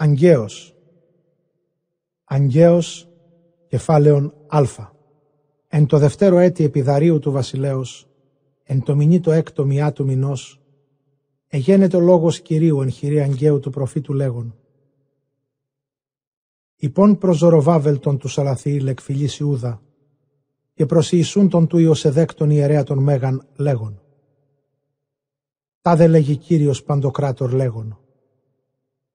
Αγκαίος. Αγκαίος, κεφάλαιον Α. Εν το δευτέρο έτη επιδαρίου του βασιλέως, εν το μηνύ το έκτο μιά του μηνός, εγένετο ο λόγος Κυρίου εν χειρή Αγκαίου του προφήτου λέγον. Υπόν προς Ζωροβάβελ τον του Σαλαθιήλ εκφυλής Ιούδα, και προς Ιησούν τον του Ιωσεδέκ τον ιερέα των Μέγαν λέγον. Τάδε λέγει Κύριος Παντοκράτορ λέγον.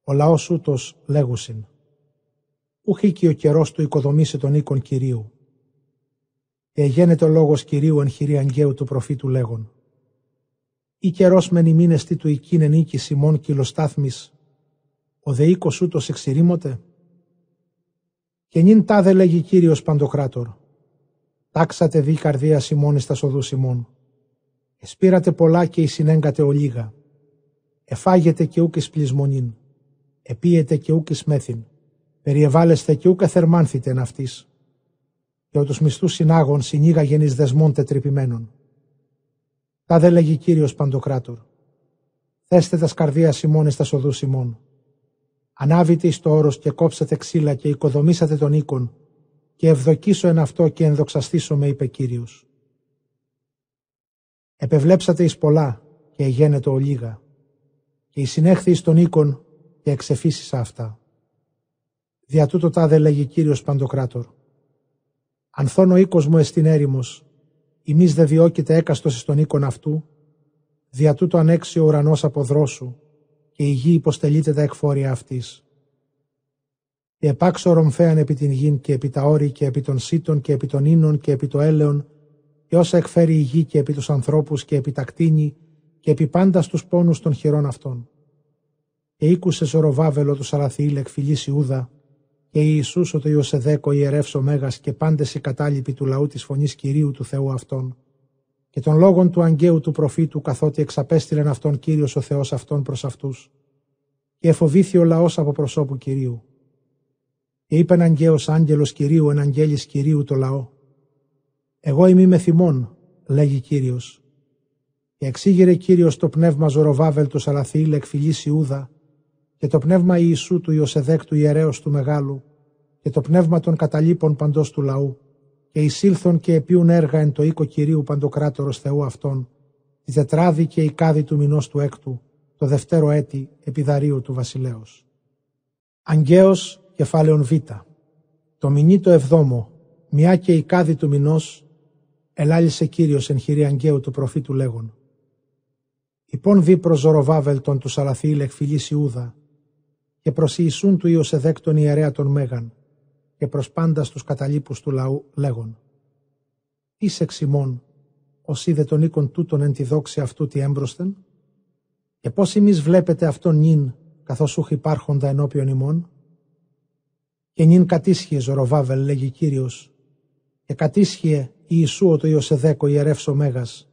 Ο λαός ούτως λέγουσιν. Ουχήκει ο καιρός του οικοδομήσε τον οίκον Κυρίου. Και εγένεται ο λόγος Κυρίου εν χειρή Αγγαίου του προφήτου λέγον. Ή καιρός μεν ημίνες τι του οικίνε νίκη Σιμών κυλοστάθμης, ο δε οίκος ούτως εξηρήμωτε. Και νυν τάδε λέγει Κύριος Παντοκράτορ. Τάξατε δι καρδία Σιμών εις τα σοδού Σιμών. Εσπήρατε πολλά και εισυνέγκατε ολίγα. Εφάγετε και ούκ πλεισμονήν επίετε και ούκ μέθην, περιεβάλλεστε και ούκ εθερμάνθητε αυτής, και ο τους μισθούς συνάγων συνήγαγεν εις δεσμών τετρυπημένων. Τα δε λέγει Κύριος Παντοκράτορ. Θέστε τα σκαρδία Σιμών εις τα σοδού Σιμών. Ανάβητε εις το όρος και κόψατε ξύλα και οικοδομήσατε τον οίκον και ευδοκίσω εν αυτό και ενδοξαστήσω με είπε Κύριος. Επευλέψατε εις πολλά και εγένετο ολίγα και η συνέχθη εις τον οίκον και εξεφύσισα αυτά. Δια τούτο τάδε λέγει Κύριος Παντοκράτορ. Αν ο οίκος μου εστιν έρημος, ημείς δε διώκεται έκαστος στον οίκον αυτού, δια τούτο ανέξει ο ουρανός από δρόσου και η γη υποστελείται τα εκφόρια αυτής. Και επάξω ρομφέαν επί την γην και επί τα όρη και επί των σύτων και επί των ίνων και επί το έλεον και όσα εκφέρει η γη και επί τους ανθρώπους και επί τα κτίνη και επί πάντα στους πόνους των χειρών αυτών και ήκουσε Ζωροβάβελο του Σαραθιήλ εκφυλής Ιούδα και Ιησούς ο το Ιωσεδέκο ιερεύς ο Μέγας και πάντες οι κατάλοιποι του λαού της φωνής Κυρίου του Θεού αυτών και των λόγων του Αγγαίου του προφήτου καθότι εξαπέστειλεν αυτόν Κύριος ο Θεός αυτόν προς αυτούς και εφοβήθη ο λαός από προσώπου Κυρίου. Και είπεν Αγγαίος Άγγελος Κυρίου εν Αγγέλης Κυρίου το λαό. Εγώ είμαι με θυμών, λέγει Κύριος. Και εξήγηρε Κύριος το πνεύμα Ζωροβάβελ του Σαραθιήλ εκφυλής Ιούδα και το πνεύμα Ιησού του Ιωσεδέκ του ιερέως του Μεγάλου και το πνεύμα των καταλήπων παντός του λαού και εισήλθον και επίουν έργα εν το οίκο Κυρίου Παντοκράτορος Θεού αυτών τη τετράδη και η κάδη του μηνός του έκτου το δευτέρο έτη επιδαρίου του βασιλέως. Αγκαίος κεφάλαιον Β. Το μηνύ το εβδόμο, μια και η κάδη του μηνός, ελάλησε Κύριος εν χειρή Αγκαίου του προφήτου λέγον. Υπόν δι προς Ζωροβάβελ τον του Σαλαθιήλ εκφυλής Ιούδα, και προς Ιησούν του Ιωσεδέκ τον ιερέα των Μέγαν και προς πάντα στους καταλήπους του λαού λέγον «Εις εξημών, ως είδε τον οίκον τούτον εν τη δόξη αυτού τη έμπροσθεν, και πώς εμείς βλέπετε αυτόν νυν καθώς ούχ υπάρχοντα ενώπιον ημών, και νυν κατήσχιε Ζωροβάβελ λέγει Κύριος, και κατήσχιε Ιησού ο το Ιωσεδέκ ο ιερεύς ο Μέγας,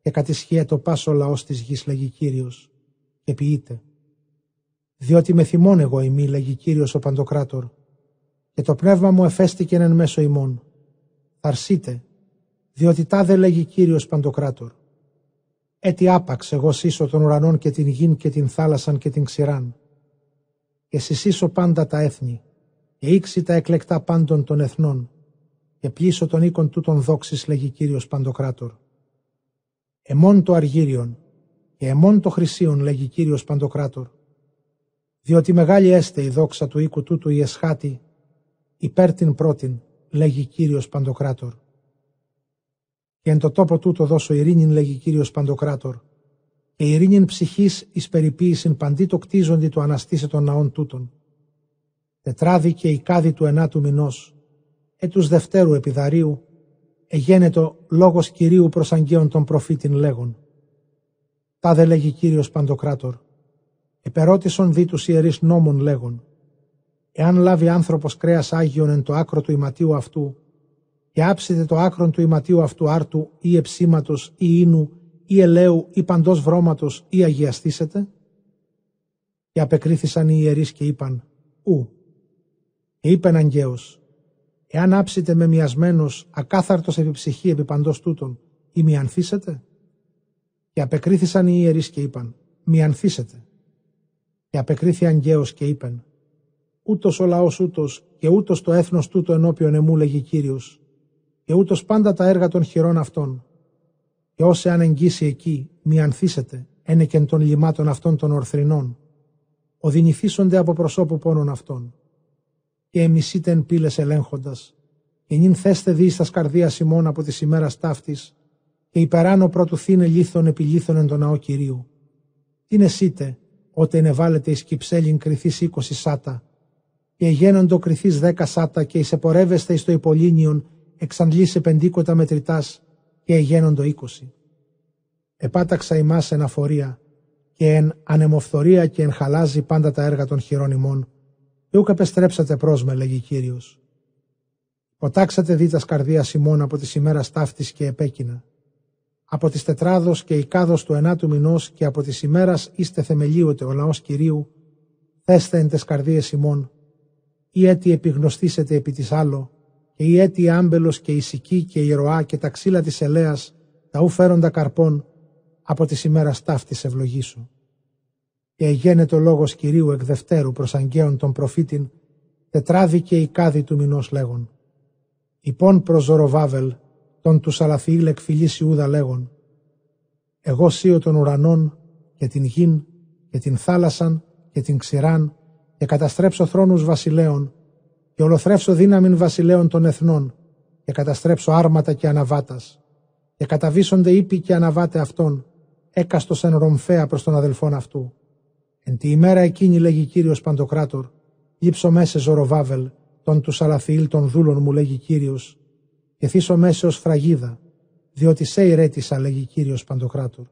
και κατήσχιε το πάσο λαός της γης λέγει Κύριος, και ποιείται διότι με θυμών εγώ ημί, λέγει Κύριος ο Παντοκράτορ, και το πνεύμα μου εφέστηκε εν μέσω ημών. Θαρσείτε, διότι τάδε λέγει Κύριος Παντοκράτορ. Έτι άπαξ εγώ σύσω των ουρανών και την γην και την θάλασσαν και την ξηράν. Και συσίσω πάντα τα έθνη, και ήξει τα εκλεκτά πάντων των εθνών, και πλήσω τον οίκον τούτων δόξης, λέγει Κύριος Παντοκράτορ. Εμών το αργύριον, και εμών το χρυσίον, λέγει Κύριος Παντοκράτορ διότι μεγάλη έστε η δόξα του οίκου τούτου η εσχάτη, υπέρ την πρώτην, λέγει Κύριος Παντοκράτορ. Και εν το τόπο τούτο δώσω ειρήνην, λέγει Κύριος Παντοκράτορ, και ειρήνην ψυχής εις περιποίησιν παντί το κτίζοντι του αναστήσε των ναών τούτων. Τετράδι και η κάδη του ενάτου μηνός, έτους Δευτέρου επιδαρίου, εγένετο λόγος Κυρίου προς αγγείων των προφήτην λέγον. Τα δε λέγει Κύριος Παντοκράτορ, Επερώτησον δι τους ιερείς νόμων λέγον, εάν λάβει άνθρωπος κρέας Άγιον εν το άκρο του ηματίου αυτού και άψετε το άκρο του ηματίου αυτού άρτου ή εψίματος ή ίνου ή ελαίου ή παντός βρώματος ή αγιαστήσετε; Και απεκρίθησαν οι ιερείς και είπαν, ου. Και είπεν αγκαίος, εάν άψετε με μοιασμένος ακάθαρτος επί ψυχή επί παντός τούτων ή μιανθήσετε. Και απεκρίθησαν οι ιερείς και είπαν, μιανθήσετε. Και απεκρίθη αγκαίος και είπεν, ούτως ο λαός ούτως και ούτως το έθνος τούτο ενώπιον εμού, λέγει κύριος, και ούτως πάντα τα έργα των χειρών αυτών. Και όσε αν εγγύσει εκεί, μη ανθίσετε, ένεκεν των λιμάτων αυτών των ορθρινών, οδυνηθήσονται από προσώπου πόνων αυτών. Και εμισείτε εν πύλες ελέγχοντας, και νυν θέστε δι στα καρδία ημών από τη ημέρα ταύτη, και υπεράνω πρώτου θύνε λίθων επιλήθων εν τον ναό κυρίου. Τι εσύτε, ότε ενεβάλλεται εις κυψέλιν κρυθή είκοσι σάτα, και γένοντο κρυθή δέκα σάτα, και εισεπορεύεστε εις το υπολίνιον, εξαντλήσε πεντίκοτα μετρητάς, και εγένοντο είκοσι. Επάταξα ημάς εν αφορία, και εν ανεμοφθορία και εν χαλάζει πάντα τα έργα των χειρών ημών, και ούκ επεστρέψατε προς με, λέγει Κύριος. Ποτάξατε δίτας καρδίας ημών από τη ημέρα ταύτη και επέκεινα. Από τη τετράδος και η κάδο του ενάτου μηνός και από της ημέρας είστε θεμελίωτε ο λαός κυρίου, θέστε εν τες καρδίες ημών, ή έτη επιγνωστήσετε επί της άλλο, και η έτη άμπελος και η σική και η ροά και τα ξύλα της ελέας, τα ου φέροντα καρπών, από της ημέρας ταύτης ευλογήσω. Και εγένετο λόγος Κυρίου εκ δευτέρου προς αγγέων των προφήτην, τετράδι και η κάδη του μηνός λέγον. Υπόν προς Ζωροβάβελ, τον του Σαλαθιήλ εκφυλής Ιούδα λέγον. Εγώ σύω των ουρανών και την γην και την θάλασσαν και την ξηράν και καταστρέψω θρόνους βασιλέων και ολοθρέψω δύναμην βασιλέων των εθνών και καταστρέψω άρματα και αναβάτας και καταβίσονται ύπη και αναβάτε αυτών έκαστος εν ρομφέα προς τον αδελφόν αυτού. Εν τη ημέρα εκείνη λέγει Κύριος Παντοκράτορ λείψω μέσα Ζωροβάβελ τον του Σαλαθιήλ των δούλων μου λέγει Κύριος και θύσω μέσα ω φραγίδα, διότι σε ηρέτησα, λέγει κύριος Παντοκράτορ.